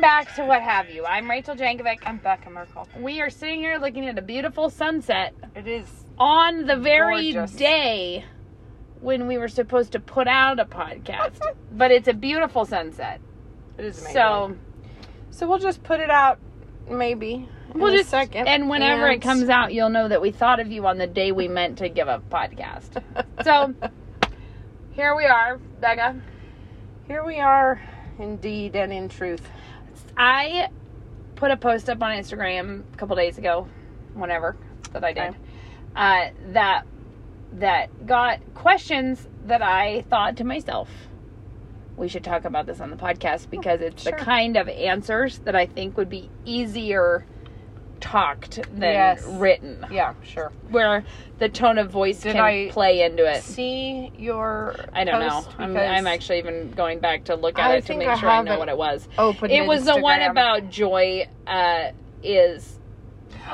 Welcome back to What Have You. I'm Rachel Jankovic. I'm Bekah Merkle. We are sitting here looking at a beautiful sunset It is. on the very Gorgeous. day when we were supposed to put out a podcast. but it's a beautiful sunset. It is amazing. So so we'll just put it out, maybe. in we'll a just second. and whenever it And- comes out, you'll know that we thought of you on the day we meant to give a podcast. So here we are, Bekah. here we are, indeed and in truth. I put a post up on Instagram a couple days ago, whenever that I did, uh, that that got questions that I thought to myself, we should talk about this on the podcast because it's sure. the kind of answers that I think would be easier talked than Yes. written, Yeah, sure. where the tone of voice Did can I play into it. See your. I don't know. I'm, I'm actually even going back to look at I it to make I sure I know what it was. open. It was the one about joy uh, is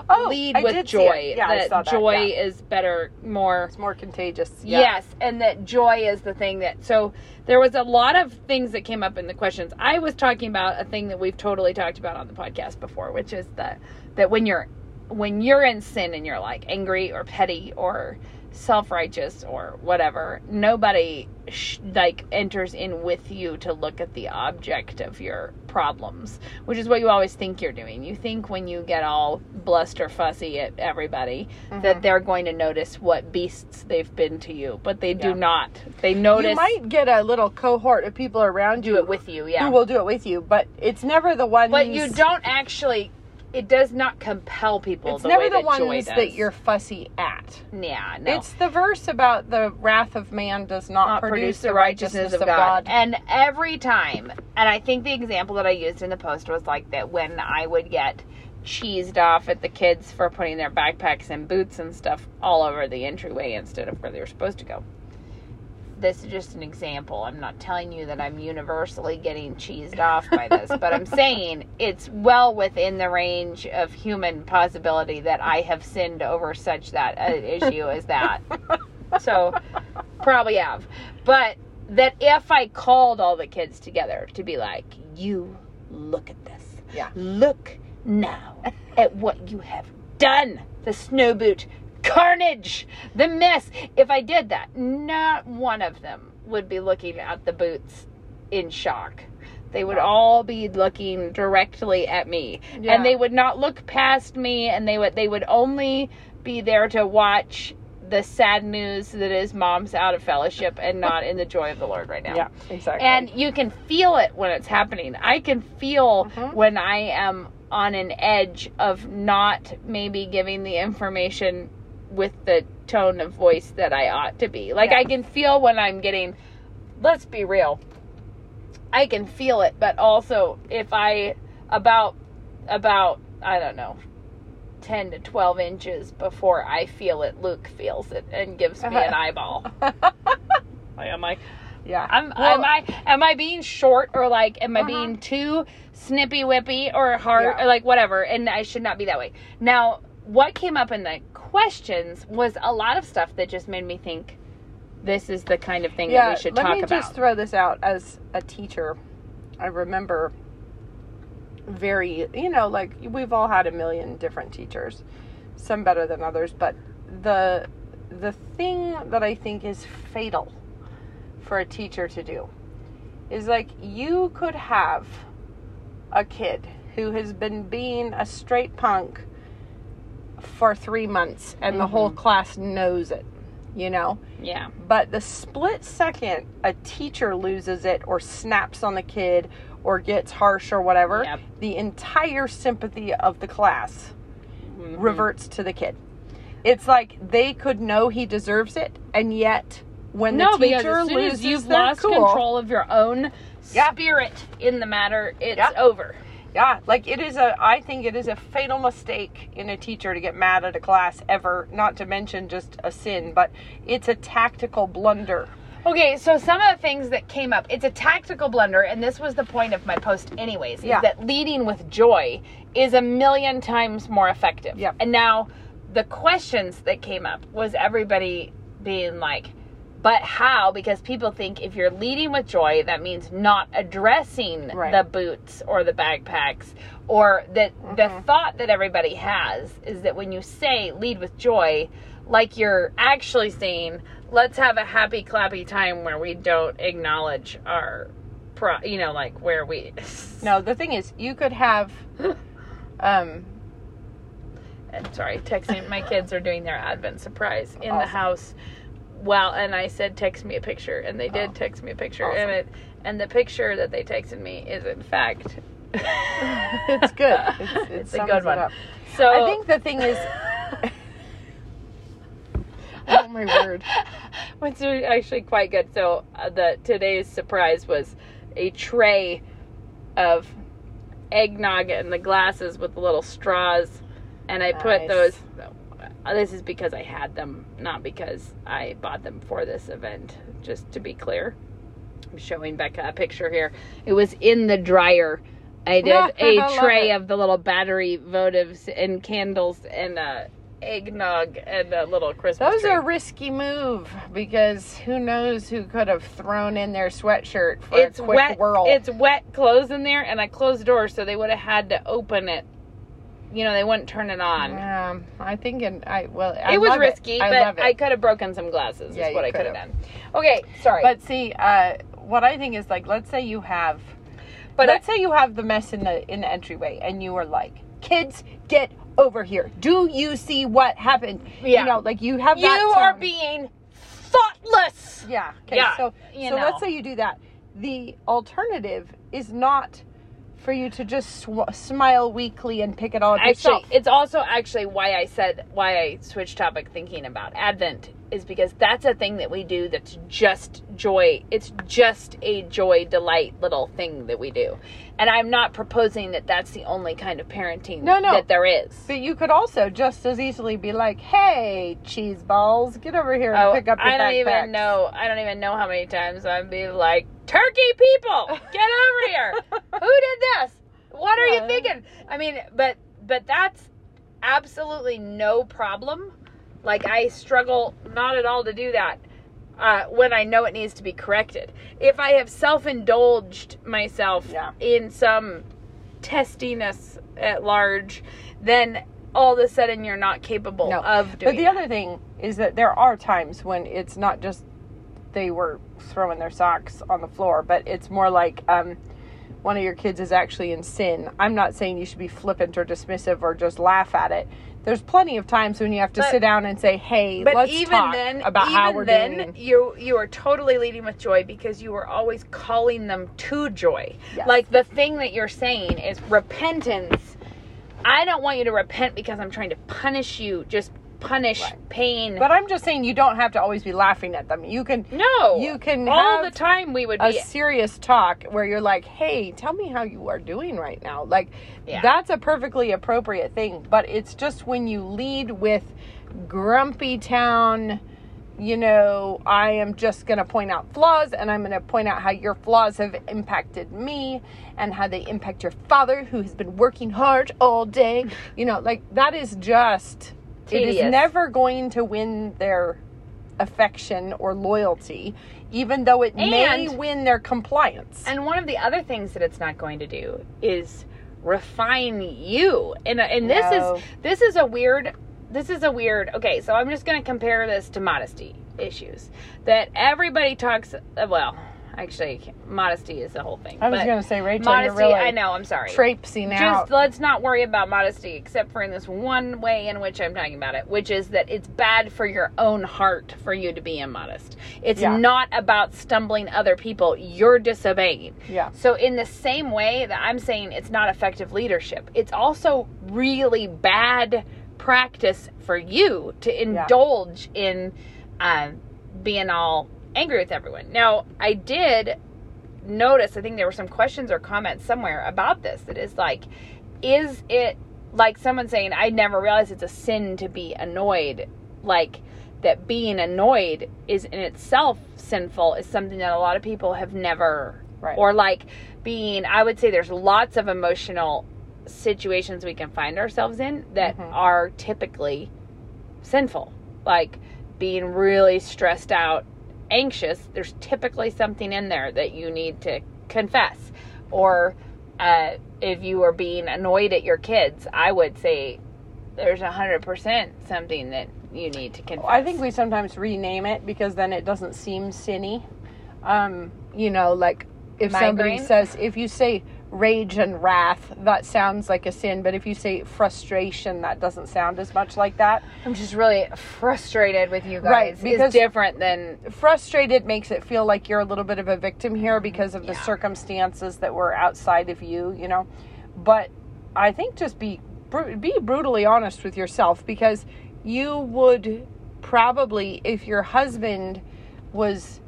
oh, lead I with joy. Yeah, I that saw that. joy yeah. is better, more. It's more contagious. Yeah. Yes, and that joy is the thing that. So there was a lot of things that came up in the questions. I was talking about a thing that we've totally talked about on the podcast before, which is that that when you're when you're in sin and you're like angry or petty or self-righteous or whatever nobody sh- like enters in with you to look at the object of your problems which is what you always think you're doing. You think when you get all bluster fussy at everybody mm-hmm. that they're going to notice what beasts they've been to you but they do not. They notice You might get a little cohort of people around do you it with you yeah. who will do it with you, but it's never the one but you don't actually it does not compel people It's the never the ones that you're fussy at. yeah no It's the verse about the wrath of man does not, not produce, the righteousness, of God. And every time, and I think the example that I used in the post was like that when I would get cheesed off at the kids for putting their backpacks and boots and stuff all over the entryway instead of where they were supposed to go. This is just an example. I'm not telling you that I'm universally getting cheesed off by this, but I'm saying it's well within the range of human possibility that I have sinned over such that an issue as that. So probably have. But that if I called all the kids together to be like, you look at this. Yeah. Look now at what you have done. The snow boot carnage, the mess. If I did that, not one of them would be looking at the boots in shock. They would all be looking directly at me. Yeah. And they would not look past me and they would they would only be there to watch the sad news that is mom's out of fellowship and not in the joy of the Lord right now. Yeah, exactly. And you can feel it when it's happening. I can feel Mhm. when I am on an edge of not maybe giving the information with the tone of voice that I ought to be. Like Yeah. I can feel when I'm getting let's be real. I can feel it, but also if I about about I don't know 10 to 12 inches before I feel it, Luke feels it and gives me an eyeball. I'm like, yeah. I'm, Well, am I am I being short or like am I Uh-huh. being too snippy whippy or hard Yeah. or like whatever? And I should not be that way. Now, what came up in the questions was a lot of stuff that just made me think this is the kind of thing yeah, that we should talk about. let me just throw this out as a teacher. I remember very, you know, like we've all had a million different teachers, some better than others, but the the thing that I think is fatal for a teacher to do is like you could have a kid who has been being a straight punk for 3 months and the whole class knows it, you know? yeah. But the split second a teacher loses it or snaps on the kid or gets harsh or whatever, Yep. the entire sympathy of the class Mhm. reverts to the kid. It's like they could know he deserves it, and yet when no, the teacher loses you've lost cool, control of your own Yeah. spirit in the matter, it's Yeah. over. Yeah, like it is a. I think it is a fatal mistake in a teacher to get mad at a class ever. Not to mention just a sin, but it's a tactical blunder. Okay, so some of the things that came up, it's a tactical blunder, and this was the point of my post, anyways, Yeah. is that leading with joy is a million times more effective. Yep. And now the questions that came up was everybody being like, But how? Because people think if you're leading with joy, that means not addressing Right. the boots or the backpacks, or that the Mhm. thought that everybody has is that when you say lead with joy, like you're actually saying, let's have a happy, clappy time where we don't acknowledge our, pro, you know, like where we. No, the thing is, you could have, um, I'm sorry, texting. My kids are doing their Advent surprise in the house. Well, and I said text me a picture, and they did Oh. text me a picture, Awesome. and it and the picture that they texted me is in fact. it's good. It's, it It's a good one. So I think the thing is, oh my word. It's actually quite good. So uh, the today's surprise was a tray of eggnog and the glasses with the little straws, and I put those. Uh, This is because I had them, not because I bought them for this event. Just to be clear, I'm showing Bekah a picture here. It was in the dryer. I did a tray of the little battery votives and candles and uh, eggnog and a little Christmas Those tree. are a risky move because who knows who could have thrown in their sweatshirt for it's a quick wet. whirl. It's wet clothes in there, and I closed the door, so they would have had to open it. You know, they wouldn't turn it on. Um, I think, and I well, I it was risky, I but it. I could have broken some glasses. Yeah, is what I could have done. Okay, sorry, But see, uh, what I think is like, let's say you have, but let's say you have the mess in the in the entryway, and you are like, kids, get over here. Do you see what happened? Yeah. You know, like you have you are being thoughtless. Yeah. Okay. Yeah, So, you so know. let's say you do that. The alternative is not for you to just sw- smile weakly and pick it all up Actually, yourself. it's also actually why I said why I switched topic thinking about Advent is because that's a thing that we do that's just joy. It's just a joy delight little thing that we do. And I'm not proposing that that's the only kind of parenting No, no. that there is. But you could also just as easily be like, "Hey, cheese balls, get over here and Oh, pick up your I don't backpacks." even know. I don't even know how many times I'd be like, "Turkey people, get over here! Who did this? What are Yeah. you thinking?" I mean, but but that's absolutely no problem. Like I struggle not at all to do that uh, when I know it needs to be corrected. If I have self-indulged myself Yeah. in some testiness at large, then all of a sudden you're not capable No. of doing. But the that. other thing is that there are times when it's not just they were throwing their socks on the floor, but it's more like um, one of your kids is actually in sin. I'm not saying you should be flippant or dismissive or just laugh at it. There's plenty of times when you have to But- sit down and say, "Hey, But let's even talk then, about even how we're then, doing." you you are totally leading with joy because you are always calling them to joy. Yes. Like the thing that you're saying is repentance. I don't want you to repent because I'm trying to punish you. Just punish Right. pain. But I'm just saying you don't have to always be laughing at them. You can no, you can all the time. We would a be serious talk where you're like, "Hey, tell me how you are doing right now." Like Yeah. that's a perfectly appropriate thing, but it's just when you lead with grumpy town, you know, I am just going to point out flaws and I'm going to point out how your flaws have impacted me and how they impact your father who has been working hard all day. You know, like that is just it is never going to win their affection or loyalty even though it may win their compliance. And one of the other things that it's not going to do is refine you. And and this No. is this is a weird this is a weird. Okay, so I'm just going to compare this to modesty issues that everybody talks uh, well, actually modesty is the whole thing. I was going to say, Rachel, modesty you're really I know, I'm sorry. traipsing out. Just let's not worry about modesty except for in this one way in which I'm talking about it, which is that it's bad for your own heart for you to be immodest. It's Yeah. not about stumbling other people. You're disobeying. yeah. So, in the same way that I'm saying it's not effective leadership, it's also really bad practice for you to indulge in um, being all angry with everyone. Now, I did notice, I think there were some questions or comments somewhere about this that is like, is it like someone saying, I never realized it's a sin to be annoyed? Like, that being annoyed is in itself sinful is something that a lot of people have never Right. or like being i would say there's lots of emotional situations we can find ourselves in that Mhm. are typically sinful like being really stressed out anxious, there's typically something in there that you need to confess. Or uh, if you are being annoyed at your kids, I would say there's a hundred percent something that you need to confess. I think we sometimes rename it because then it doesn't seem sinny. Um, you know, like if somebody says, if you say rage and wrath, that sounds like a sin, but if you say frustration, that doesn't sound as much like that. I'm just really frustrated with you guys. Right, it's because- different than Frustrated makes it feel like you're a little bit of a victim here because of the Yeah. circumstances that were outside of you, you know. But I think just be be brutally honest with yourself because you would probably if your husband was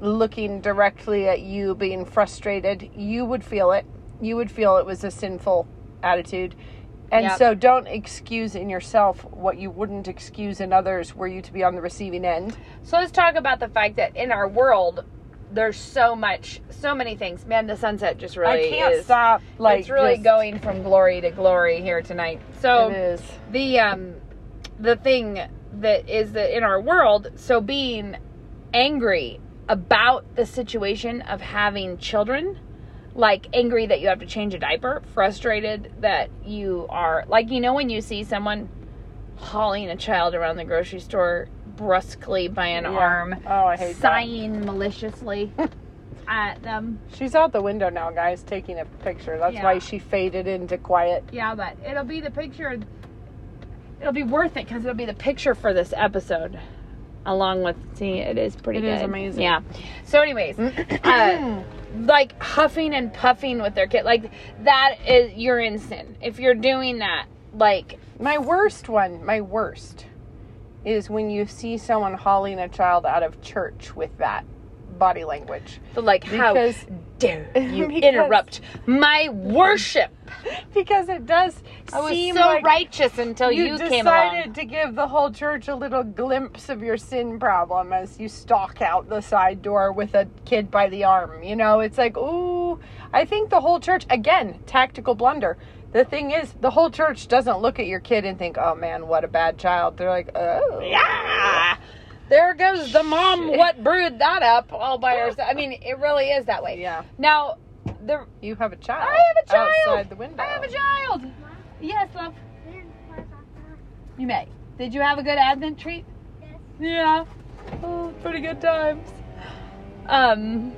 looking directly at you being frustrated, you would feel it. You would feel it was a sinful attitude. And Yep. so don't excuse in yourself what you wouldn't excuse in others were you to be on the receiving end. So let's talk about the fact that in our world, there's so much, so many things. Man, the sunset just really I can't is. stop like it's really just- going from glory to glory here tonight. So the um, the thing that is that in our world, so being angry about the situation of having children, like angry that you have to change a diaper, frustrated that you are like you know when you see someone hauling a child around the grocery store brusquely by an Yeah. arm, Oh, I hate that. sighing maliciously at them. She's out the window now, guys, taking a picture. That's Yeah. why she faded into quiet. Yeah, but it'll be the picture. It'll be worth it because it'll be the picture for this episode, along with see. It is pretty. It good. is amazing. Yeah. So, anyways, uh, like huffing and puffing with their kid, like that is you're in sin if you're doing that. Like My worst one, my worst, is when you see someone hauling a child out of church with that body language. the like how Because dare you Because- interrupt my worship? because it does I was seem so like righteous until you, you came decided to give the whole church a little glimpse of your sin problem as you stalk out the side door with a kid by the arm. You know, it's like, ooh, I think the whole church, again, tactical blunder. The thing is, the whole church doesn't look at your kid and think, oh man, what a bad child. They're like, oh. Yeah. There goes the mom what brewed that up all by herself. I mean, it really is that way. Yeah. Now, the You have a child. I have a child. Outside the window. I have a child. Yes, love. You may. Did you have a good Advent treat? Yeah. Oh, pretty good times. Um.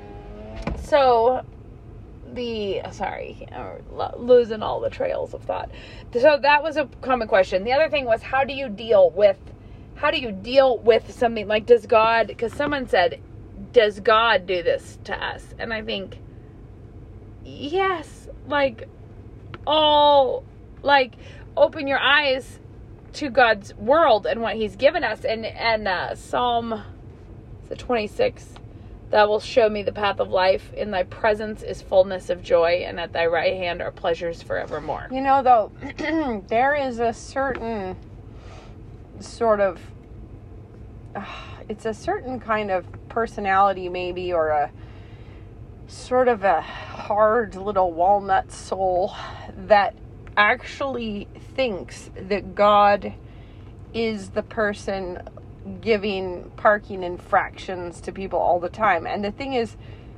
So, the sorry, uh, lo- losing all the trails of thought. So that was a common question. The other thing was, how do you deal with, how do you deal with something like, does God? Because someone said, does God do this to us? And I think, yes. Like, all like open your eyes to God's world and what He's given us. And and uh, Psalm, the twenty six, that will show me the path of life. In Thy presence is fullness of joy, and at Thy right hand are pleasures forevermore. You know, though, there is a certain sort of, it's a certain kind of personality, maybe, or a sort of a hard little walnut soul that actually thinks that God is the person giving parking infractions to people all the time. And the thing is,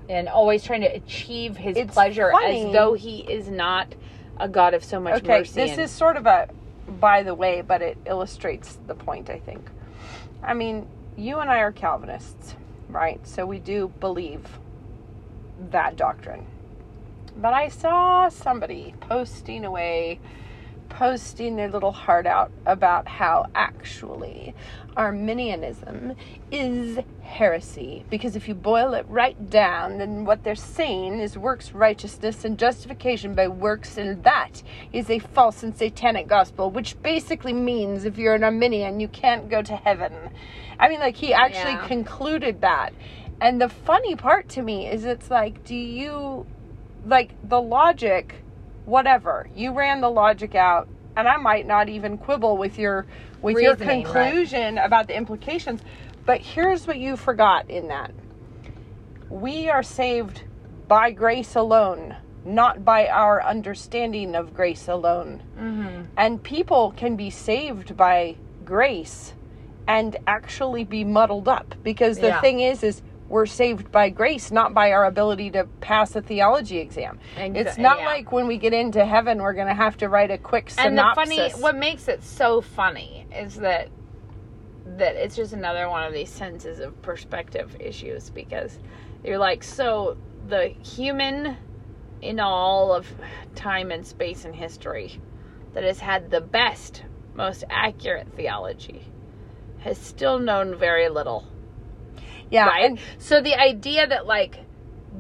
And always trying to achieve His pleasure funny. as though He is not a God of so much okay, mercy. this and- is sort of a by the way, but it illustrates the point, I think. I mean, you and I are Calvinists, right? So we do believe that doctrine. But I saw somebody posting away, posting their little heart out about how actually Arminianism is heresy. Because if you boil it right down, then what they're saying is works righteousness and justification by works, and that is a false and satanic gospel, which basically means if you're an Arminian, you can't go to heaven. I mean, like, he actually Yeah. concluded that. And the funny part to me is it's like, do you like the logic whatever you ran the logic out and i might not even quibble with your with your Reasoning, right. conclusion about the implications but here's what you forgot in that we are saved by grace alone not by our understanding of grace alone Mhm. and people can be saved by grace and actually be muddled up because the Yeah. thing is is we're saved by grace not by our ability to pass a theology exam Exa- it's not yeah. like when we get into heaven we're going to have to write a quick synopsis. and the funny what makes it so funny is that that it's just another one of these senses of perspective issues because you're like so the human in all of time and space and history that has had the best most accurate theology has still known very little yeah right? and- so the idea that like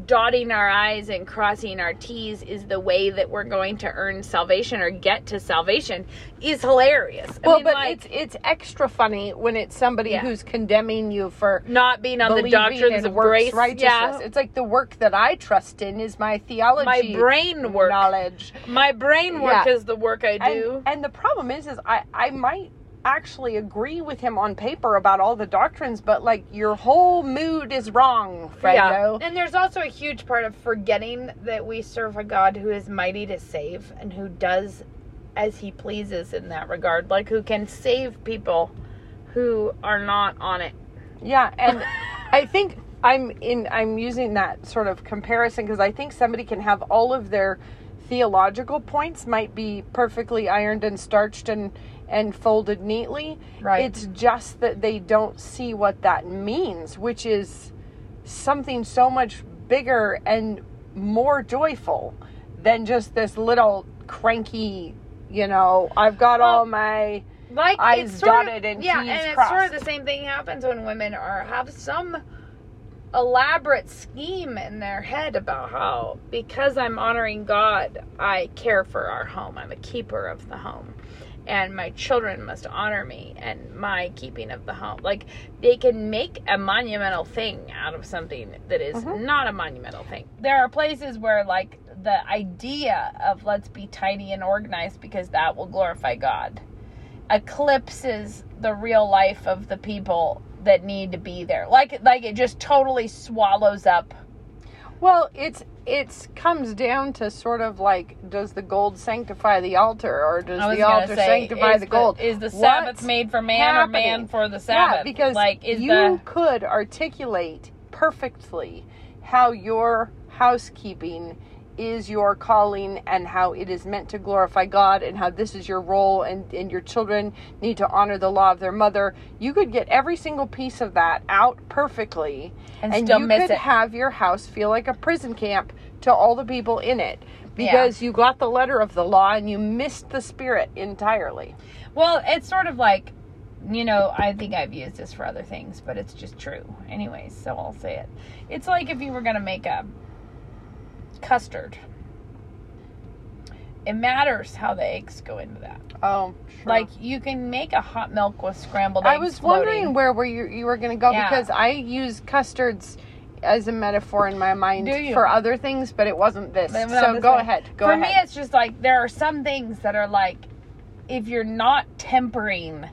dotting our i's and crossing our t's is the way that we're going to earn salvation or get to salvation is hilarious. I well mean, but like, it's it's extra funny when it's somebody Yeah. who's condemning you for not being on the doctrines of grace. righteousness. Yeah. It's like the work that i trust in is my theology my brain work. knowledge. My brain work Yeah. is the work i do. And, and the problem is, is I, I might actually agree with him on paper about all the doctrines, but like your whole mood is wrong, Fredo. Yeah. And there's also a huge part of forgetting that we serve a God who is mighty to save and who does as he pleases in that regard. Like who can save people who are not on it. Yeah, and I think I'm in. I'm using that sort of comparison because I think somebody can have all of their theological points might be perfectly ironed and starched and and folded neatly. Right. It's just that they don't see what that means, which is something so much bigger and more joyful than just this little cranky. You know, I've got all my Like sort dotted of, and yeah, and it's crossed. sort of the same thing happens when women are have some elaborate scheme in their head about how because I'm honoring God, I care for our home. I'm a keeper of the home. And my children must honor me and my keeping of the home. Like they can make a monumental thing out of something that is Mhm. not a monumental thing. There are places where like the idea of let's be tidy and organized because that will glorify God eclipses the real life of the people that need to be there. Like like it just totally swallows up. Well, it's it's comes down to sort of like does the gold sanctify the altar or does the altar say, sanctify is the gold? Is the What's Sabbath made for man or man for the Sabbath? Yeah, because like is you the could articulate perfectly how your housekeeping is your calling and how it is meant to glorify God and how this is your role and, and your children need to honor the law of their mother. You could get every single piece of that out perfectly And still you miss could it. have your house feel like a prison camp to all the people in it because you got the letter of the law and you missed the spirit entirely. Well, it's sort of like you know, I think I've used this for other things, but it's just true. Anyways, so I'll say it. It's like if you were going to make a custard. It matters how the eggs go into that. Oh, sure. Like you can make a hot milk with scrambled I eggs. was floating. wondering where were you you were going to go Yeah. because I use custards as a metaphor in my mind for other things, but it wasn't this. So this go way. ahead. Go For ahead. me, it's just like there are some things that are like, if you're not tempering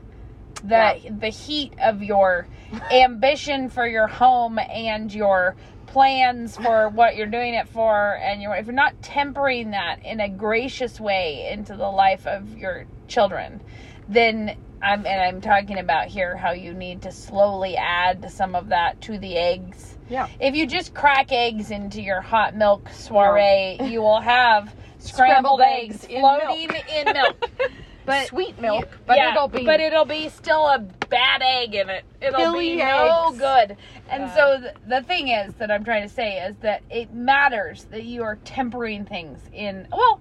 the Yeah. the heat of your ambition for your home and your plans for what you're doing it for, and you're if you're not tempering that in a gracious way into the life of your children, then I'm and I'm talking about here how you need to slowly add some of that to the eggs yeah. if you just crack eggs into your hot milk soiree, you will have scrambled, Scrambled eggs, eggs in floating milk. in milk. But Sweet milk, you- but yeah, it'll be but it'll be still a bad egg in it. It'll be no good. And Yeah. so th- the thing is that I'm trying to say is that it matters that you are tempering things in. Well,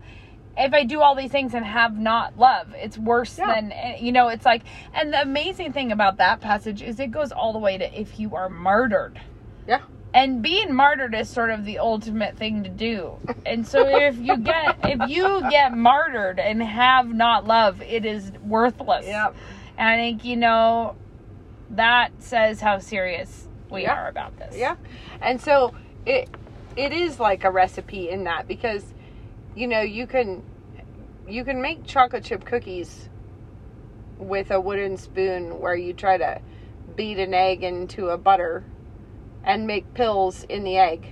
if I do all these things and have not love, it's worse Yeah. than eh, you know. It's like, and the amazing thing about that passage is it goes all the way to if you are martyred yeah. And being martyred is sort of the ultimate thing to do and so if you get if you get martyred and have not love it is worthless Yeah. and i think you know that says how serious we Yeah. are about this Yeah. And so it it is like a recipe in that because you know, you can you can make chocolate chip cookies with a wooden spoon where you try to beat an egg into a butter and make pills in the egg.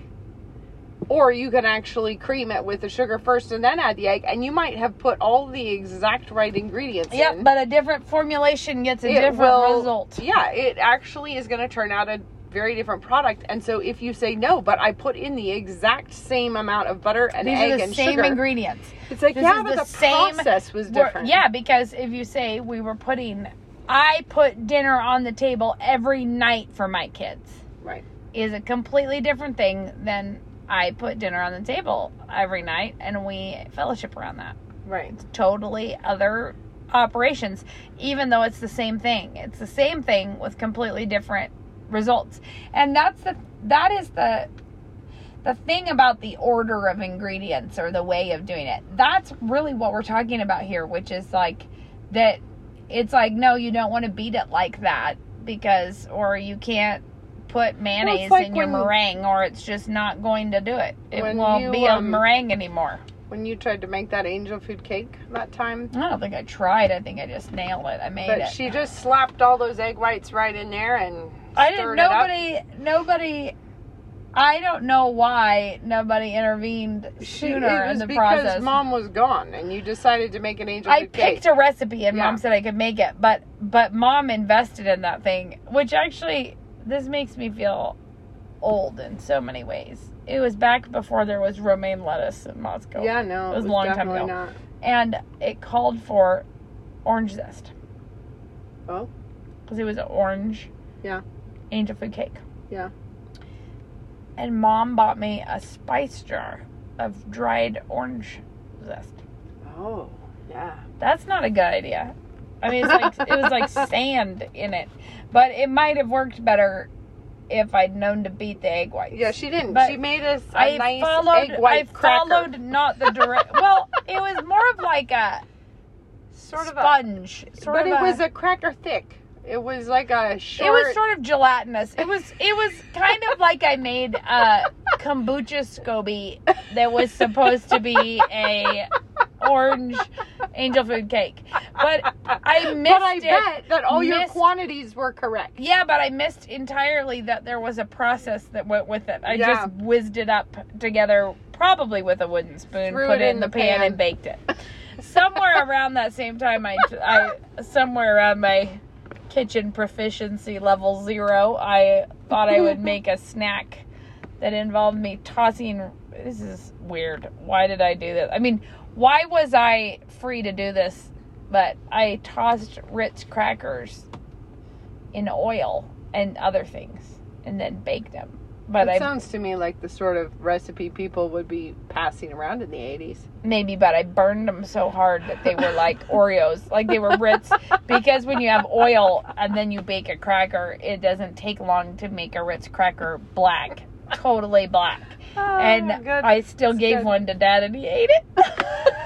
Or you can actually cream it with the sugar first and then add the egg, and you might have put all the exact right ingredients Yep, in. but a different formulation gets a it different will- result. Yeah, it actually is going to turn out a very different product. And so if you say no, but I put in the exact same amount of butter and These egg are the and same sugar, ingredients. it's like This yeah, but the the, same- process was different. Yeah, because if you say we were putting, I put dinner on the table every night for my kids. Is a completely different thing than I put dinner on the table every night and we fellowship around that. Right. Totally other operations, even though it's the same thing. It's the same thing with completely different results. And that's the that is the the thing about the order of ingredients or the way of doing it. That's really what we're talking about here, which is like that it's like no, you don't want to beat it like that because or you can't put mayonnaise like in your meringue or it's just not going to do it. It won't you, be a um, meringue anymore. When you tried to make that angel food cake that time, I don't think I tried. I think I just nailed it. I made but it. she just slapped all those egg whites right in there and I didn't. stirred it up. Nobody. Nobody. I don't know why nobody intervened sooner in the because process. mom was gone and you decided to make an angel I food cake. picked a recipe and Yeah. mom said I could make it, but but mom invested in that thing, which actually this makes me feel old in so many ways. It was back before there was romaine lettuce in Moscow. yeah, no, It was a long time ago. not. And it called for orange zest. Oh. Because it was an orange. Yeah. Angel food cake. Yeah. And mom bought me a spice jar of dried orange zest. Oh, yeah. That's not a good idea. I mean, it's like it was like sand in it, but it might have worked better if I'd known to beat the egg whites. Yeah, she didn't. But she made us a I nice followed. egg white I cracker. followed not the direct. well, it was more of like a sort of a, sponge. but of it a- was a cracker thick. It was like a short. It was sort of gelatinous. It was it was kind of like I made a kombucha scoby that was supposed to be a orange angel food cake, but I missed but I it. bet that all your quantities were correct. Yeah, but I missed entirely that there was a process that went with it. I Yeah. just whizzed it up together, probably with a wooden spoon, Threw put it in in the, the pan, pan. and baked it. somewhere around that same time, I, I somewhere around my kitchen proficiency level zero, I thought I would make a snack that involved me tossing. This is weird. Why did I do this? I mean, why was I free to do this? But I tossed Ritz crackers in oil and other things, and then baked them. But That I sounds to me like the sort of recipe people would be passing around in the 80s. maybe, but I burned them so hard that they were like Oreos, like they were Ritz. Because when you have oil and then you bake a cracker, it doesn't take long to make a Ritz cracker black, totally black. Oh, and Oh, good. I still It's gave good. one to Dad, and he ate it.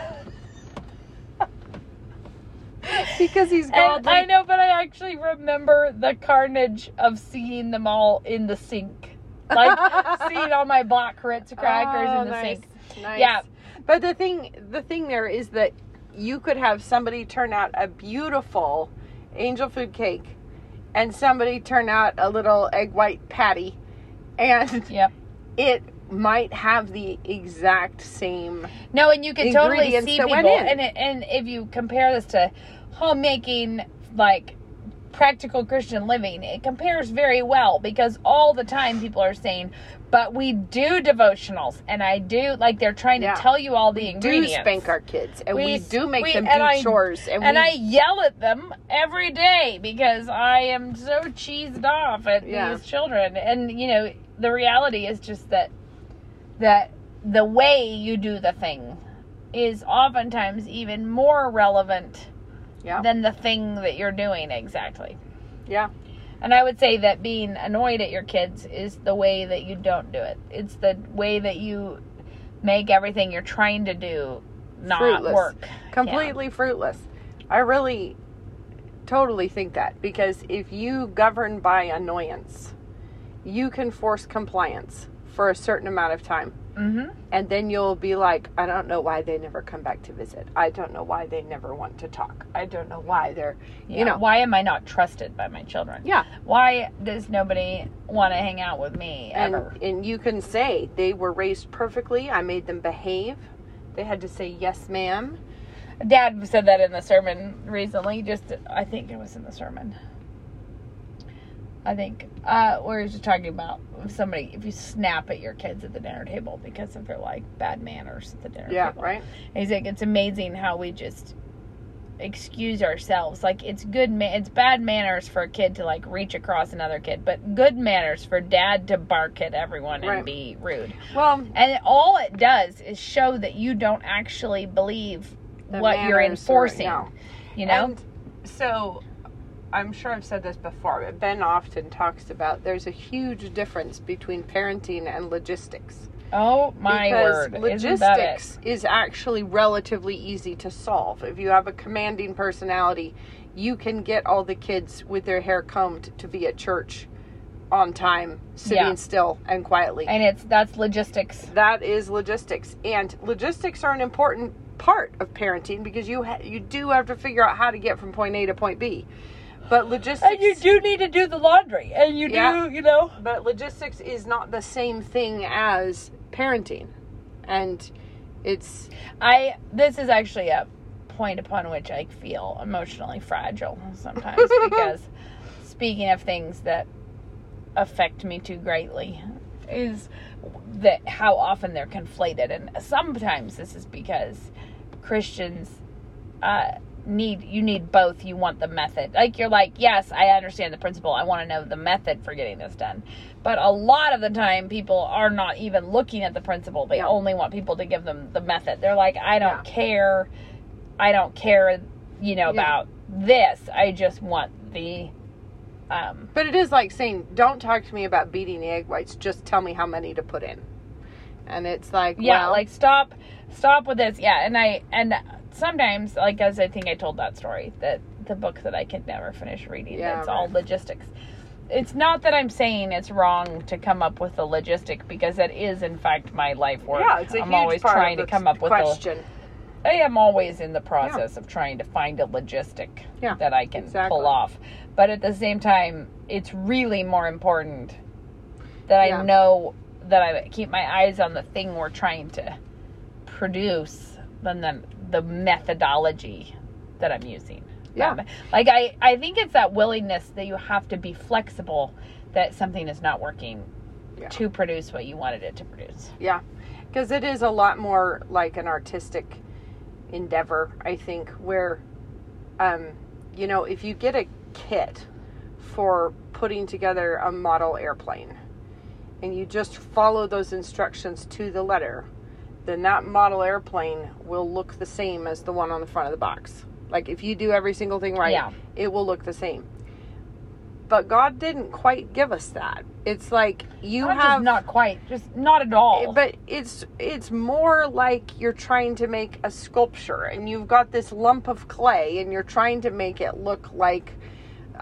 because he's And godly. I know, but I actually remember the carnage of seeing them all in the sink. Like seeing all my black Ritz crackers Oh, in the nice, sink. Nice. Yeah. But the thing the thing there is that you could have somebody turn out a beautiful angel food cake and somebody turn out a little egg white patty and Yep. it might have the exact same No, and you can totally see people, and it, and if you compare this to homemaking, like practical Christian living, it compares very well because all the time people are saying, "But we do devotionals, and I do like they're trying Yeah. to tell you all the do ingredients." spank our kids and we, We- do make we- them do I- chores and, and we, I yell at them every day because I am so cheesed off at Yeah. these children. And you know, the reality is just that that the way you do the thing is oftentimes even more relevant yeah than the thing that you're doing exactly. yeah And I would say that being annoyed at your kids is the way that you don't do it. It's the way that you make everything you're trying to do not Fruitless. work. completely fruitless. I really totally think that because if you govern by annoyance, you can force compliance for a certain amount of time. Mm-hmm. And then you'll be like, I don't know why they never come back to visit. I don't know why they never want to talk. I don't know why they're, Yeah. you know. why am I not trusted by my children? Yeah. Why does nobody want to hang out with me And, ever? and you can say they were raised perfectly. I made them behave. They had to say yes, ma'am. Dad said that in the sermon recently. Just, I think it was in the sermon. I think uh, where he just talking about if somebody if you snap at your kids at the dinner table because of their like bad manners at the dinner Yeah, table. Yeah, right? And he's like, it's amazing how we just excuse ourselves. Like it's good, ma- it's bad manners for a kid to like reach across another kid, but good manners for dad to bark at everyone and be rude. Well, And all it does is show that you don't actually believe what you're are- enforcing. no. You know? And so I'm sure I've said this before, but Ben often talks about there's a huge difference between parenting and logistics. oh my because word! Isn't that it? logistics is actually relatively easy to solve. If you have a commanding personality, you can get all the kids with their hair combed to be at church on time, sitting Yeah. still and quietly. And it's that's logistics. that is logistics, and logistics are an important part of parenting because you ha- you do have to figure out how to get from point A to point B. But logistics And you do need to do the laundry, and you Yeah. do, you know. but logistics is not the same thing as parenting. And it's I this is actually a point upon which I feel emotionally fragile sometimes because speaking of things that affect me too greatly is that how often they're conflated and sometimes this is because Christians uh need you need both you want the method. Like you're like yes i understand the principle. I want to know the method for getting this done. But a lot of the time people are not even looking at the principle. They Yeah. only want people to give them the method. They're like i don't Yeah. care. I don't care you know Yeah. about this. I just want the um but it is like saying, Don't talk to me about beating the egg whites, just tell me how many to put in. And it's like yeah well, like stop stop with this. Yeah and i and sometimes like as i think i told that story that the book that i could never finish reading Yeah, it's all right. logistics it's not that i'm saying it's wrong to come up with a logistic because that is in fact my life work yeah, it's a i'm huge always part trying of to come up with a question. i am always in the process of trying to find a logistic Yeah, that i can exactly. pull off but at the same time it's really more important that Yeah. i know that i keep my eyes on the thing we're trying to produce than the, the methodology that i'm using Yeah. like i i think it's that willingness that you have to be flexible that something is not working Yeah. to produce what you wanted it to produce Yeah, because it is a lot more like an artistic endeavor, I think, where, um, you know, if you get a kit for putting together a model airplane and you just follow those instructions to the letter, then that model airplane will look the same as the one on the front of the box. Like if you do every single thing right, Yeah. it will look the same. But God didn't quite give us that. It's like you not have not quite just not at all but it's it's more like you're trying to make a sculpture and you've got this lump of clay and you're trying to make it look like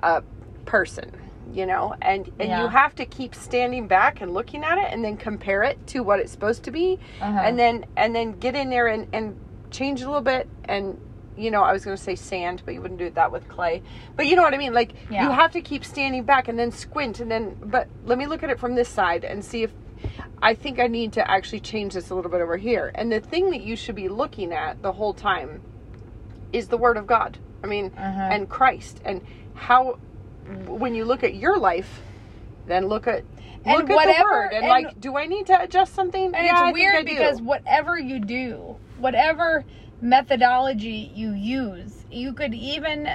a person you know and and Yeah. you have to keep standing back and looking at it and then compare it to what it's supposed to be Uh-huh. and then and then get in there and and change a little bit and you know i was going to say sand but you wouldn't do that with clay but you know what i mean like Yeah. you have to keep standing back and then squint and then but let me look at it from this side and see if I think I need to actually change this a little bit over here. And the thing that you should be looking at the whole time is the Word of God. I mean, Uh-huh. and Christ. And how, when you look at your life, then look at And look at whatever- the Word and, and- like, do I need to adjust something? And yeah, it's weird I do. because whatever you do, whatever methodology you use, you could even,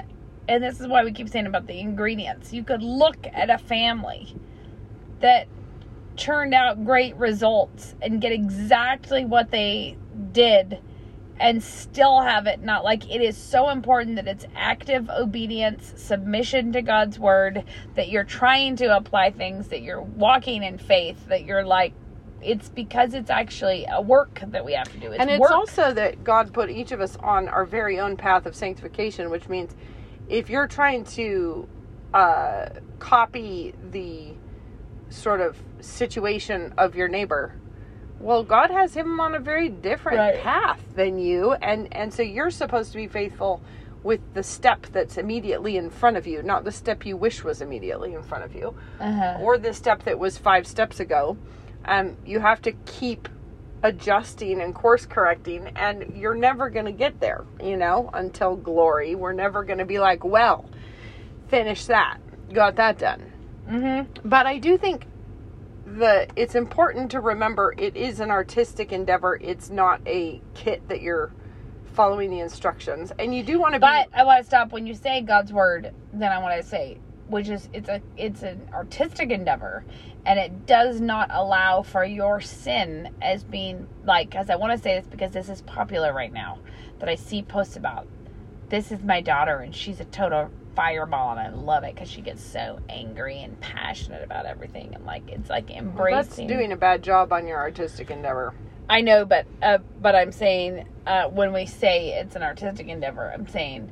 and this is why we keep saying about the ingredients, you could look at a family that churned out great results and get exactly what they did and still have it not like it is so important that it's active obedience, submission to God's word, that you're trying to apply things, that you're walking in faith, that you're like it's because it's actually a work that we have to do. It's and it's work. also that God put each of us on our very own path of sanctification, which means if you're trying to uh, copy the sort of situation of your neighbor, well, God has him on a very different Right. path than you, and and so you're supposed to be faithful with the step that's immediately in front of you, not the step you wish was immediately in front of you, Uh-huh. or the step that was five steps ago. Um, you have to keep adjusting and course correcting, and you're never going to get there, you know, until glory. We're never going to be like, well, finish that, got that done. Mm-hmm. But I do think the it's important to remember it is an artistic endeavor. It's not a kit that you're following the instructions, and you do want to be. But I want to stop when you say God's word. Then I want to say, which is it's a it's an artistic endeavor, and it does not allow for your sin as being like. As I want to say this because this is popular right now that I see posts about. This is my daughter, and she's a total fireball, and I love it because she gets so angry and passionate about everything, and like it's like embracing. That's doing a bad job on your artistic endeavor. I know, but uh, but I'm saying uh, when we say it's an artistic endeavor, I'm saying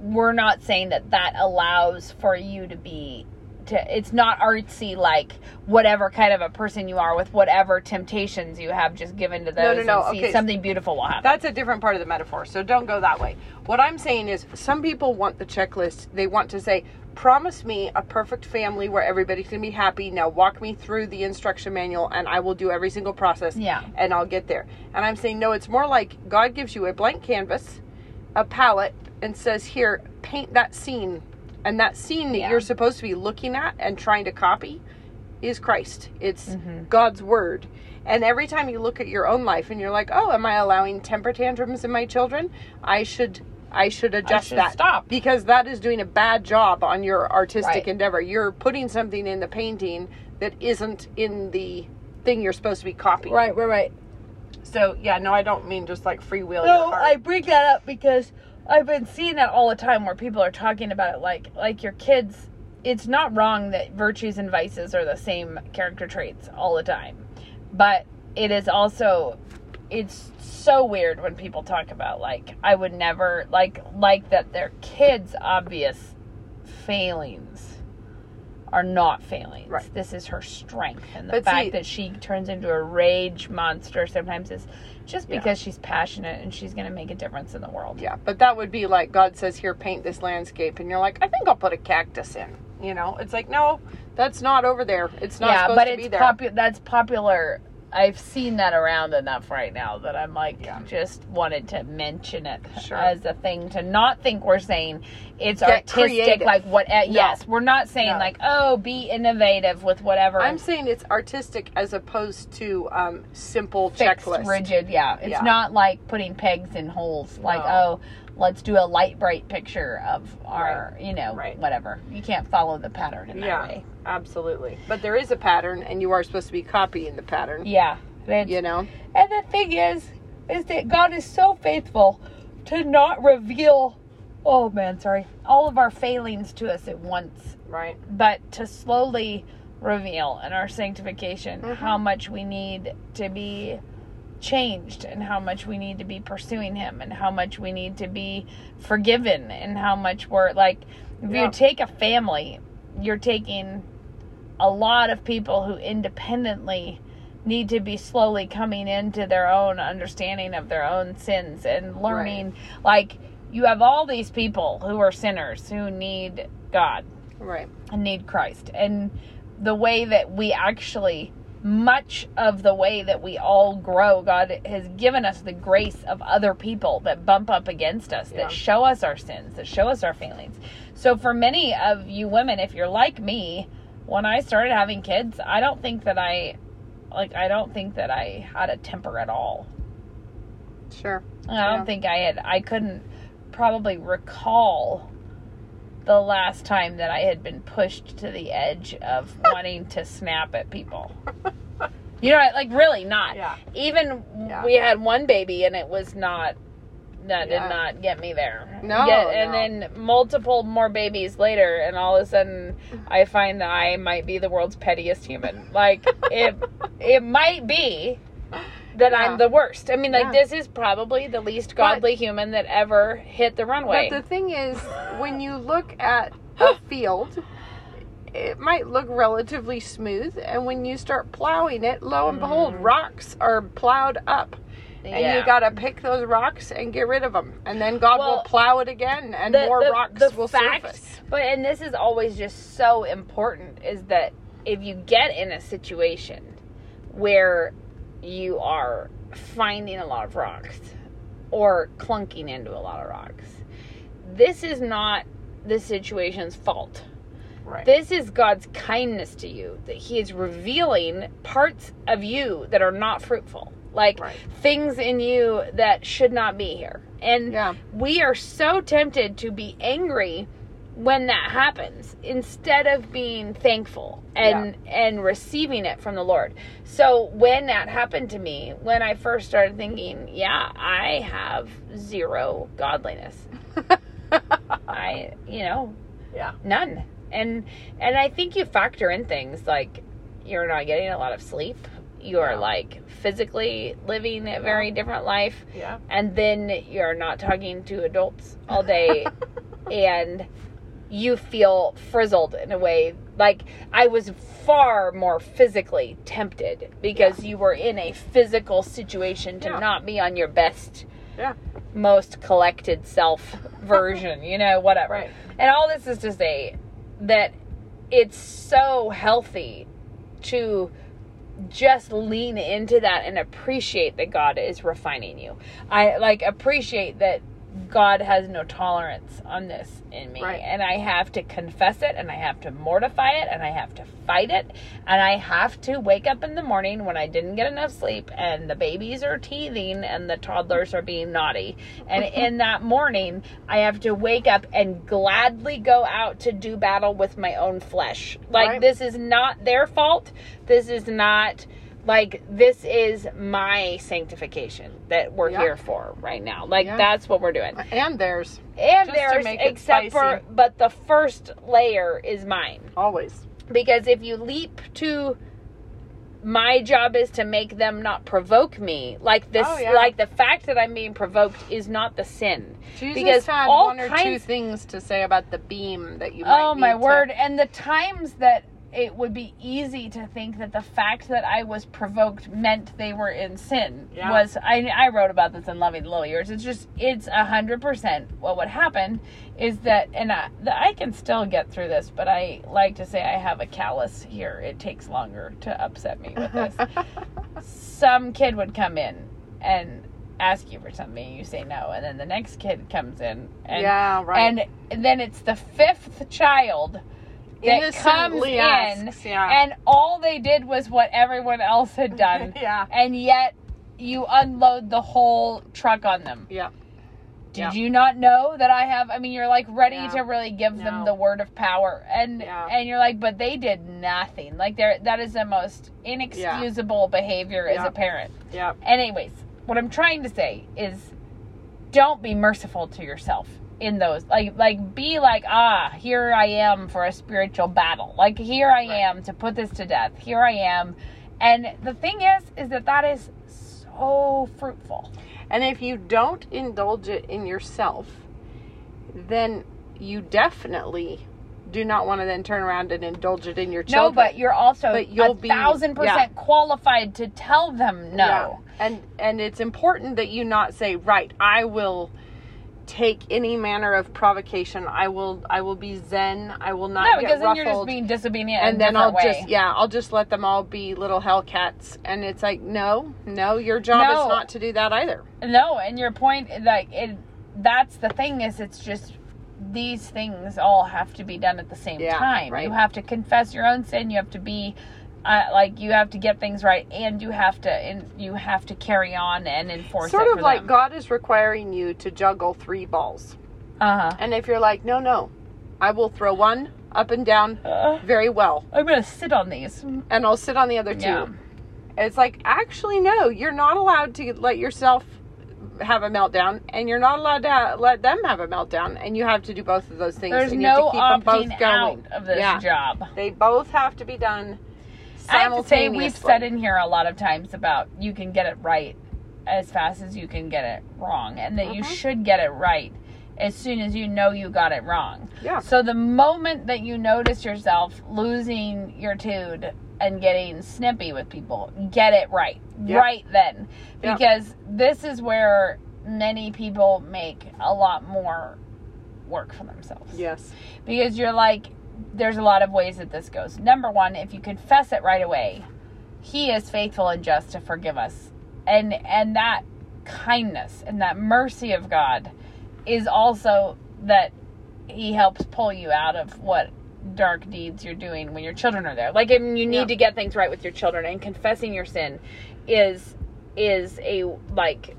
we're not saying that that allows for you to be to. It's not artsy like whatever kind of a person you are with whatever temptations you have just given to those. no, no, and see okay. something beautiful will happen. That's a different part of the metaphor, so don't go that way. What I'm saying is, some people want the checklist. They want to say, "Promise me a perfect family where everybody's gonna be happy." Now walk me through the instruction manual, and I will do every single process. Yeah. and I'll get there. And I'm saying, no, it's more like God gives you a blank canvas, a palette, and says, "Here, paint that scene." And that scene that Yeah. you're supposed to be looking at and trying to copy is Christ. It's Mm-hmm. God's word. And every time you look at your own life and you're like, "Oh, am I allowing temper tantrums in my children? I should I should adjust should that stop." because that is doing a bad job on your artistic Right. endeavor. You're putting something in the painting that isn't in the thing you're supposed to be copying. right, right, right. So, yeah, no, I don't mean just like freewheel No, your heart. I bring that up because I've been seeing that all the time where people are talking about it like like your kids it's not wrong that virtues and vices are the same character traits all the time. But it is also it's so weird when people talk about like I would never like like that their kids obvious failings are not failings. Right. This is her strength and the But fact see- that she turns into a rage monster sometimes is just Yeah. because she's passionate and she's going to make a difference in the world. yeah, but that would be like God says, "Here, paint this landscape," and you're like, "I think I'll put a cactus in." You know, it's like, no, that's not over there. It's not yeah, supposed but to it's be there. popular. That's popular. I've seen that around enough right now that I'm like, Yeah. just wanted to mention it Sure. as a thing to not think we're saying it's Get artistic, creative. like what. Uh, Yes, we're not saying No. like, oh, be innovative with whatever. I'm saying it's artistic as opposed to um, simple fixed, checklist. rigid. Yeah, it's Yeah. not like putting pegs in holes. Like, No. oh, let's do a Lite-Brite picture of our, you know, Right. whatever. You can't follow the pattern in that Yeah, way. absolutely. But there is a pattern, and you are supposed to be copying the pattern. Yeah, You know, And the thing is, is that God is so faithful to not reveal, oh man, sorry, all of our failings to us at once, right? but to slowly reveal in our sanctification Mhm. how much we need to be changed and how much we need to be pursuing Him and how much we need to be forgiven and how much we're like, if Yeah. you take a family, you're taking a lot of people who independently need to be slowly coming into their own understanding of their own sins and learning like you have all these people who are sinners who need God Right. and need Christ and the way that we actually much of the way that we all grow God has given us the grace of other people that bump up against us Yeah. that show us our sins that show us our failings so for many of you women if you're like me when I started having kids I don't think that I like I don't think that I had a temper at all Sure. I don't Yeah. think I had. I couldn't probably recall the last time that I had been pushed to the edge of wanting to snap at people. You know, like really not. Yeah. Even Yeah. we had one baby and it was not. That Yeah. did not get me there. No, Yet- and no. then multiple more babies later, and all of a sudden, I find that I might be the world's pettiest human. Like it, it might be that Yeah. I'm the worst. I mean, like Yeah. this is probably the least godly human that ever hit the runway. But the thing is, when you look at a field, it might look relatively smooth, and when you start plowing it, lo and behold, Mhm. rocks are plowed up. And you got to pick those rocks and get rid of them. And then God will plow it again and the- more the- rocks the will fact- surface. But and this is always just so important is that if you get in a situation where you are finding a lot of rocks or clunking into a lot of rocks, this is not the situation's fault. Right. This is God's kindness to you that He is revealing parts of you that are not fruitful, like Right. things in you that should not be here. And Yeah. we are so tempted to be angry when that happens instead of being thankful and and receiving it from the Lord. So when that happened to me, when I first started thinking, yeah, I have zero godliness. I, you know, yeah. none and and i think you factor in things like you're not getting a lot of sleep you are Yeah. like physically living a very different life Yeah. and then you're not talking to adults all day and you feel frizzled in a way like i was far more physically tempted because you were in a physical situation to Yeah. not be on your best Yeah. most collected self version you know whatever Right. and all this is to say that it's so healthy to just lean into that and appreciate that God is refining you. I like appreciate that God has no tolerance on this in me. Right. And I have to confess it and I have to mortify it and I have to fight it and I have to wake up in the morning when I didn't get enough sleep and the babies are teething and the toddlers are being naughty. And in that morning, I have to wake up and gladly go out to do battle with my own flesh. Like Right. this is not their fault. This is not like this is my sanctification that we're Yeah. here for right now. Like Yeah. that's what we're doing. And theirs. And Just to there's make it except for but the first layer is mine. Always. Because if you leap to my job is to make them not provoke me. Like this Oh, yeah. like the fact that I'm being provoked is not the sin. Jesus Because had all one or two things to say about the beam that you oh, might Oh my to- word. And the times that it would be easy to think that the fact that I was provoked meant they were in sin Yeah. was I I wrote about this in Loving the Little Years. It's just it's a hundred percent what would happen is that and I, the, I can still get through this, but I like to say I have a callus here. It takes longer to upset me with this. Some kid would come in and ask you for something, you say no, and then the next kid comes in and yeah, right. and then it's the fifth child that comes in asks, yeah. and all they did was what everyone else had done yeah. and yet you unload the whole truck on them Yeah. did Yeah. you not know that i have i mean you're like ready Yeah. to really give them the word of power and Yeah. and you're like but they did nothing like they're that is the most inexcusable behavior as a parent Yeah. anyways what i'm trying to say is don't be merciful to yourself in those like like be like ah here i am for a spiritual battle like here i Right. am to put this to death here i am and the thing is is that that is so fruitful And if you don't indulge it in yourself, then you definitely do not want to then turn around and indulge it in your children. no but you're also But you'll a be- thousand percent qualified to tell them no Yeah. And and it's important that you not say, right, I will take any manner of provocation. I will I will be zen. I will not no get because then you're just being disobedient and then I'll way. just yeah, I'll just let them all be little hellcats. And it's like, no, no, your job No. is not to do that either. No, and your point, like it, that's the thing is, it's just these things all have to be done at the same Yeah, time. right. You have to confess your own sin. You have to be, uh, like, you have to get things right, and you have to, and you have to carry on and enforce. sort of like them. God is requiring you to juggle three balls. uh-huh And if you're like, no, no, I will throw one up and down huh. very well, I'm gonna sit on these. and I'll sit on the other two. Yeah. It's like, actually, no, you're not allowed to let yourself have a meltdown, and you're not allowed to let them have a meltdown, and you have to do both of those things. There's and you have no to keep them both going. out of this Yeah. job. They both have to be done I have to say, we've said in here a lot of times about you can get it right as fast as you can get it wrong, and that you Mhm. should get it right as soon as you know you got it wrong. Yeah. So the moment that you notice yourself losing your tude and getting snippy with people, get it right. Yeah. Right then. Because this is where many people make a lot more work for themselves. Yes. Because you're like, there's a lot of ways that this goes. Number one, if you confess it right away, he is faithful and just to forgive us. And and that kindness and that mercy of God is also that he helps pull you out of what dark deeds you're doing when your children are there. Like I mean, you need Yeah. to get things right with your children and confessing your sin is is a like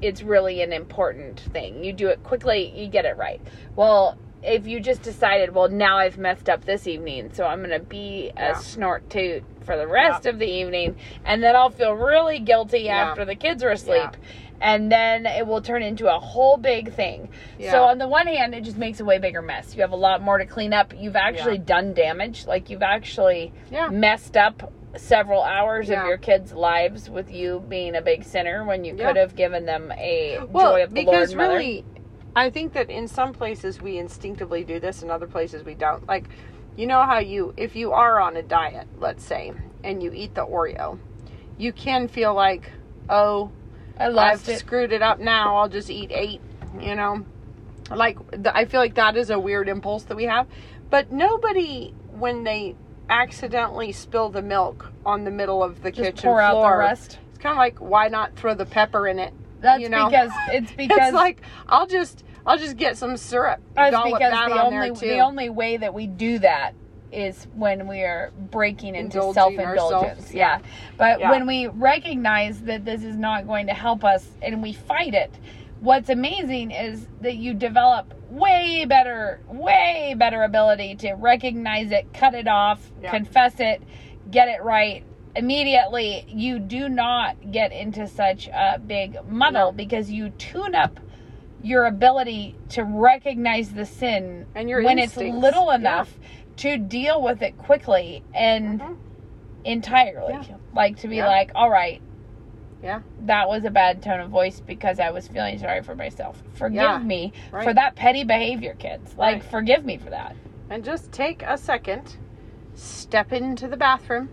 it's really an important thing. You do it quickly, you get it right. Well, if you just decided, well, now I've messed up this evening, so I'm going to be Yeah. a snort toot for the rest of the evening, and then I'll feel really guilty Yeah. after the kids are asleep. Yeah. And then it will turn into a whole big thing. Yeah. So, on the one hand, it just makes a way bigger mess. You have a lot more to clean up. You've actually Yeah. done damage. Like, you've actually Yeah. messed up several hours Yeah. of your kids' lives with you being a big sinner when you Yeah. could have given them a Well, joy of the because Lord. Really, I think that in some places we instinctively do this, in other places we don't. Like, you know how you, if you are on a diet, let's say, and you eat the Oreo, you can feel like, oh, I I've it. screwed it up now. I'll just eat eight. You know, like I feel like that is a weird impulse that we have. But nobody, when they accidentally spill the milk on the middle of the Just kitchen floor, the it's kind of like why not throw the pepper in it? That's you know? because it's because it's like I'll just I'll just get some syrup. that's because the on only the only way that we do that is when we are breaking into Indulging self indulgence. Yeah. yeah. But Yeah. when we recognize that this is not going to help us and we fight it, what's amazing is that you develop way better, way better ability to recognize it, cut it off, Yeah. confess it, get it right. Immediately, you do not get into such a big muddle No. because you tune up your ability to recognize the sin And your when instincts. it's little Yeah. enough to deal with it quickly and Mhm. entirely. Yeah. Like to be Yeah. like, all right, Yeah. that was a bad tone of voice because I was feeling sorry for myself. Forgive Yeah. me for that petty behavior, kids. Like, Right. forgive me for that. And just take a second, step into the bathroom,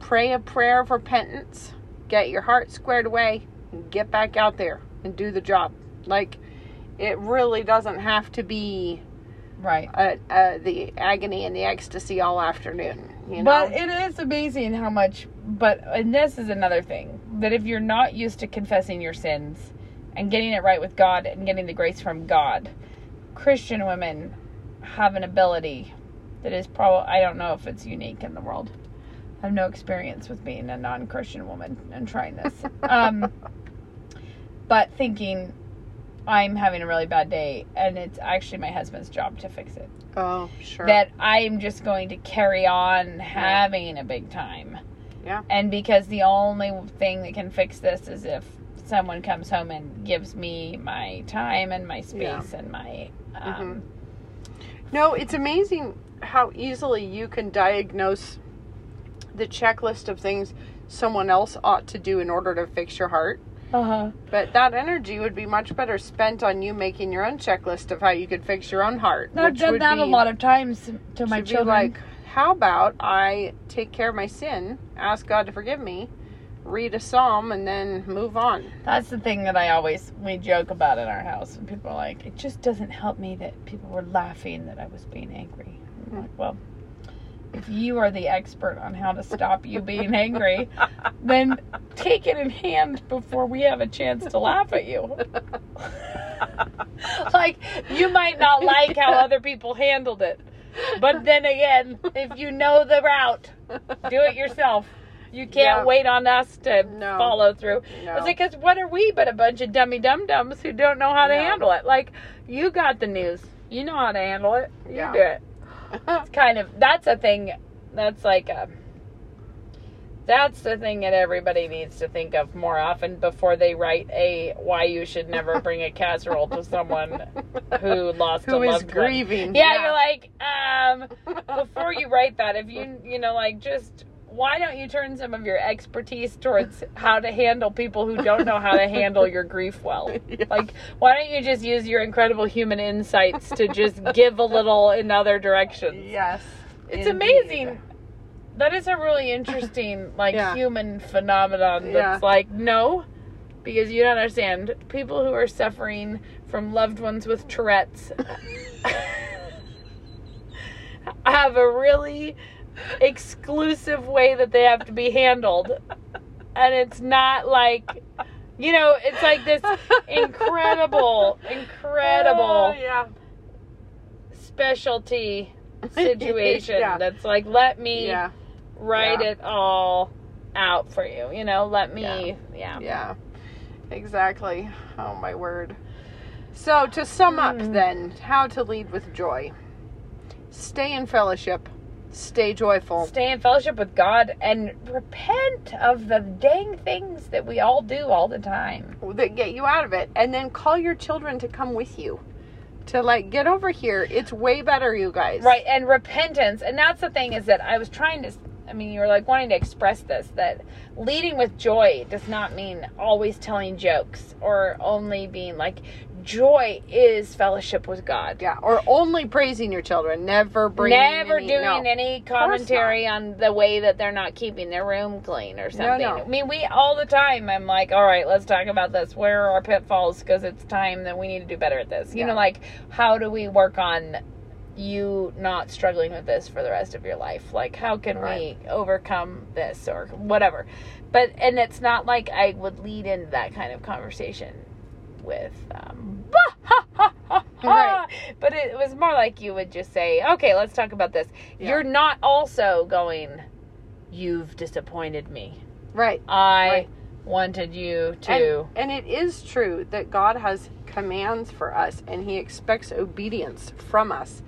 pray a prayer of repentance, get your heart squared away, and get back out there and do the job. Like, it really doesn't have to be Right. uh, uh, the agony and the ecstasy all afternoon. You know? But it is amazing how much. But and this is another thing that if you're not used to confessing your sins and getting it right with God and getting the grace from God, Christian women have an ability that is probably I don't know if it's unique in the world. Have no experience with being a non-Christian woman and trying this. um, but thinking I'm having a really bad day and it's actually my husband's job to fix it oh, sure. that I'm just going to carry on having a big time. Yeah. And because the only thing that can fix this is if someone comes home and gives me my time and my space and my um No, it's amazing how easily you can diagnose the checklist of things someone else ought to do in order to fix your heart. uh-huh. But that energy would be much better spent on you making your own checklist of how you could fix your own heart. I've done that be, a lot of times to my children. like, how about I take care of my sin, ask God to forgive me, read a psalm, and then move on. That's the thing that I always we joke about in our house, and people are like, "It just doesn't help me that people were laughing that I was being angry." I'm like, well, if you are the expert on how to stop you being angry, then take it in hand before we have a chance to laugh at you. like you might not like how other people handled it, but then again, if you know the route, do it yourself. You can't Yeah. wait on us to No. follow through. No. It's like, cause what are we but a bunch of dummy dum dums who don't know how to No. handle it? Like, you got the news. You know how to handle it. You Yeah. do it. It's kind of that's a thing. That's like a. That's the thing that everybody needs to think of more often before they write a why you should never bring a casserole to someone who lost a Who is loved one. grieving. Yeah, you're like, um, before you write that, if you you know like just why don't you turn some of your expertise towards how to handle people who don't know how to handle your grief well? Yeah. Like, why don't you just use your incredible human insights to just give a little in other directions? Yes. It's indeed. amazing. That is a really interesting, like, Yeah. human phenomenon that's Yeah. like, no, because you don't understand. People who are suffering from loved ones with Tourette's have a really exclusive way that they have to be handled. And it's not like, you know, it's like this incredible, incredible Oh, yeah. specialty situation Yeah. that's like, let me Yeah. write it all out for you. You know, let me, yeah. Yeah. Exactly. Oh my word. So to sum up Hmm. then, how to lead with joy. Stay in fellowship. Stay joyful. Stay in fellowship with God and repent of the dang things that we all do all the time. that get you out of it and then call your children to come with you to like get over here it's way better you guys Right, and repentance. And that's the thing is that I was trying to, I mean, you were like wanting to express this that leading with joy does not mean always telling jokes or only being like, joy is fellowship with God. yeah or only praising your children never bringing Never any, doing no. any commentary on the way that they're not keeping their room clean or something. no. no. I mean, we all the time. I'm like, all right, let's talk about this. Where are our pitfalls? Because it's time that we need to do better at this. You Yeah. know, like how do we work on you not struggling with this for the rest of your life? Like, how can Right. we overcome this or whatever? But and it's not like I would lead into that kind of conversation with. Um, Right. But it was more like you would just say, okay, let's talk about this. Yeah. You're not also going, you've disappointed me. right I Right. wanted you to. and, and it is true that god has commands for us and he expects obedience from us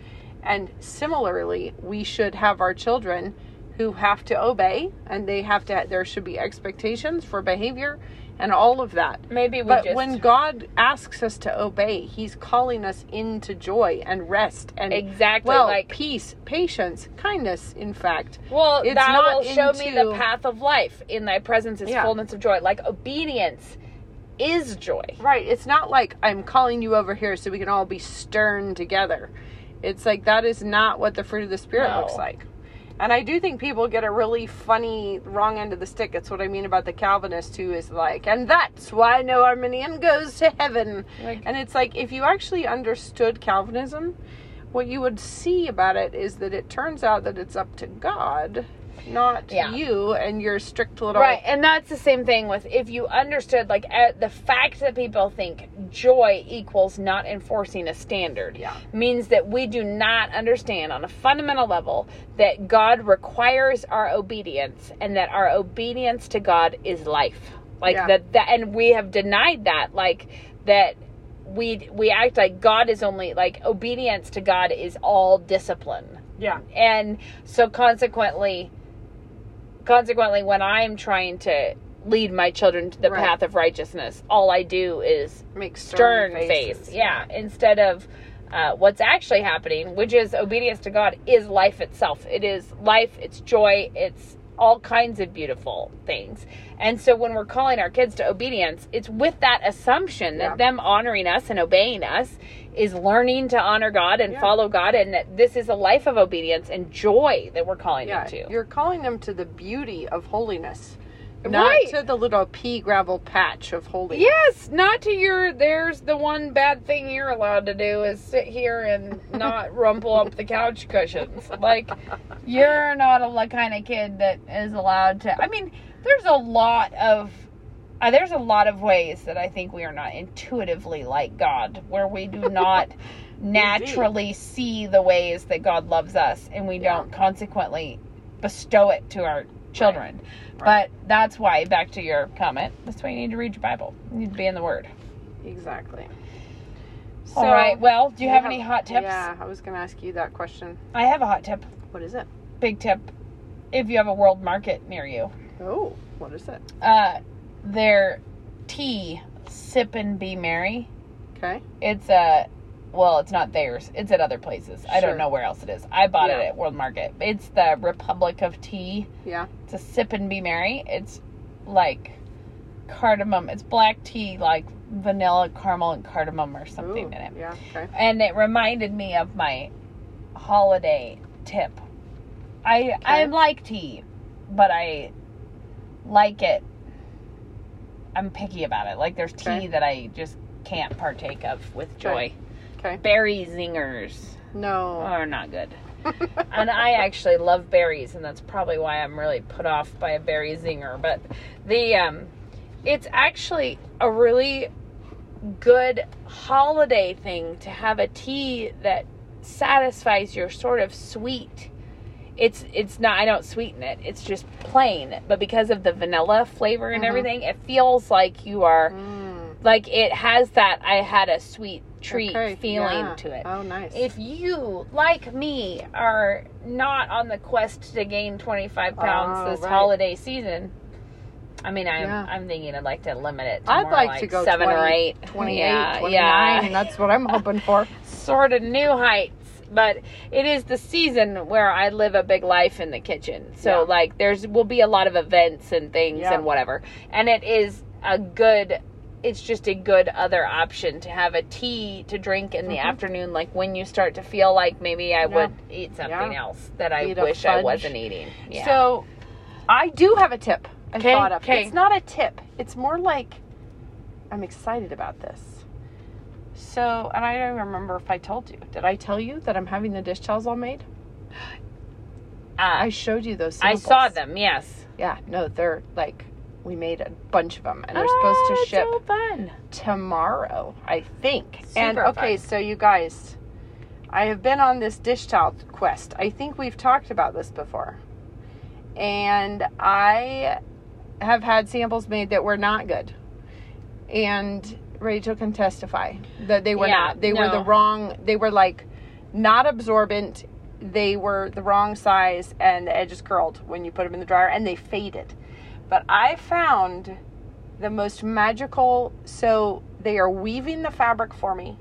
and similarly we should have our children who have to obey and they have to there should be expectations for behavior and all of that Maybe we But just. when God asks us to obey, He's calling us into joy and rest and exactly well, like. peace, patience, kindness. In fact, Well, it's that not will show me the path of life. In thy presence is Yeah. fullness of joy. Like obedience is joy. right? It's not like I'm calling you over here so we can all be stern together. It's like that is not what the fruit of the spirit No. looks like. And I do think people get a really funny wrong end of the stick. That's what I mean about the Calvinist who is like, and that's why no Arminian goes to heaven. Like, And it's like if you actually understood Calvinism, what you would see about it is that it turns out that it's up to God, not Yeah. you and your strict little Right, and that's the same thing with if you understood, like, uh, the fact that people think joy equals not enforcing a standard Yeah. means that we do not understand on a fundamental level that God requires our obedience and that our obedience to God is life. Like, Yeah. that, that, and we have denied that, like, that we we act like God is only like obedience to God is all discipline Yeah. and so consequently consequently when i'm trying to lead my children to the Right. path of righteousness all i do is Make stern, stern, face faces. yeah instead of uh, what's actually happening which is obedience to god is life itself it is life it's joy it's all kinds of beautiful things and so when we're calling our kids to obedience it's with that assumption that Yeah. them honoring us and obeying us is learning to honor god and Yeah. follow god and that this is a life of obedience and joy that we're calling Yeah. them to You're calling them to the beauty of holiness. Right. Not to the little pea gravel patch of holy. Yes, not to your. There's the one bad thing you're allowed to do is sit here and not rumple up the couch cushions. Like, you're not a kind of kid that is allowed to. I mean, there's a lot of. Uh, there's a lot of ways that I think we are not intuitively like God, where we do not naturally see the ways that God loves us, and we Yeah. don't consequently bestow it to our children. Right. But that's why, back to your comment, that's why you need to read your Bible. You need to be in the Word. Exactly. All right. Well, do you have any hot tips? Yeah, I was going to ask you that question. I have a hot tip. What is it? Big tip. If you have a world market near you, Oh, what is it? uh, their tea, Sip and Be Merry. Okay. It's a well, it's not theirs. It's at other places. I don't know where else it is. I bought it at World Market. It's the Republic of Tea. Yeah. It's a sip and be merry. It's like cardamom. It's black tea, like vanilla, caramel, and cardamom or something Ooh, in it. Yeah. Okay. And it reminded me of my holiday tip. I I like tea, but I like it. I'm picky about it. Like there's tea Okay. that I just can't partake of with joy. Okay. Berry zingers No. are not good. and I actually love berries, and that's probably why I'm really put off by a berry zinger. But the um, it's actually a really good holiday thing to have a tea that satisfies your sort of sweet. It's it's not I don't sweeten it. It's just plain, but because of the vanilla flavor and Mhm. everything, it feels like you are Mm, like it has that I had a sweet treat okay, feeling yeah. to it. Oh, nice. If you, like me, are not on the quest to gain 25 pounds Oh, this right. holiday season, I mean, I'm, Yeah. I'm thinking I'd like to limit it to I'd more like, to go seven 20, or eight. 28, yeah, 29. yeah. That's what I'm hoping for. sort of new heights. But it is the season where I live a big life in the kitchen. So, Yeah. like, there's will be a lot of events and things and whatever. And it is a good, it's just a good other option to have a tea to drink in the Mhm. afternoon, like when you start to feel like maybe I Yeah. would eat something Yeah. else that I Eat wish I wasn't eating. Yeah. So, I do have a tip I Okay, thought of. okay. It's not a tip. It's more like I'm excited about this. So, and I don't remember if I told you. Did I tell you that I'm having the dish towels all made? I uh, showed you those. I saw them, yes. Yeah, no, they're like we made a bunch of them, and they're Ah, supposed to ship so fun. tomorrow, I think. and Super okay, fun. so you guys, I have been on this dish towel quest. I think we've talked about this before. And I have had samples made that were not good. And Rachel can testify that they were Yeah, not. They were the wrong, they were like not absorbent. They were the wrong size and the edges curled when you put them in the dryer and they faded. But I found the most magical. So they are weaving the fabric for me.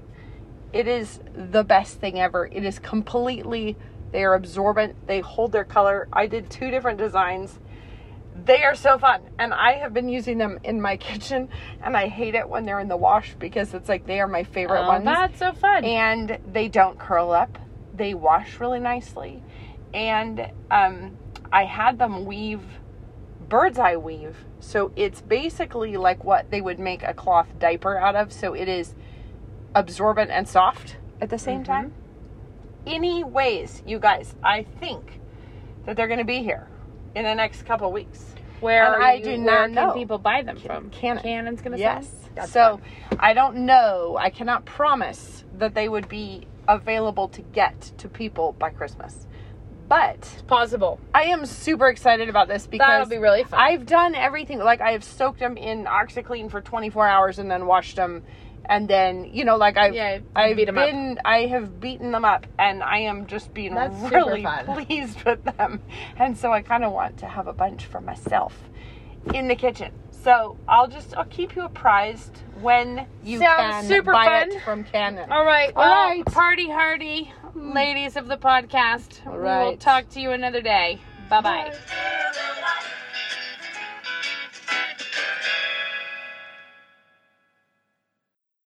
It is the best thing ever. It is completely, they are absorbent. They hold their color. I did two different designs. They are so fun. And I have been using them in my kitchen. And I hate it when they're in the wash because it's like they are my favorite Oh, ones that's so fun. and they don't curl up. They wash really nicely, and um, I had them weave bird's eye weave. So it's basically like what they would make a cloth diaper out of. So it is absorbent and soft at the same Mhm. time. Anyways, you guys, I think that they're going to be here in the next couple weeks. Where And I you, do where not can know. people buy them from? Canon. Canon's gonna Yes. send. That's so fun. I don't know. I cannot promise that they would be available to get to people by Christmas. But it's possible. I am super excited about this because That'll be really fun. I've done everything. Like I have soaked them in OxiClean for 24 hours and then washed them, and then you know, like I've Yeah, I've beat 'em up. I have beaten them up, and I am just being That's really pleased with them. And so I kind of want to have a bunch for myself in the kitchen. So I'll just I'll keep you apprised when you Sounds can super buy fun. it from Canon. All right. All Well, right. party hardy, ladies of the podcast. All right. We will talk to you another day. Bye bye.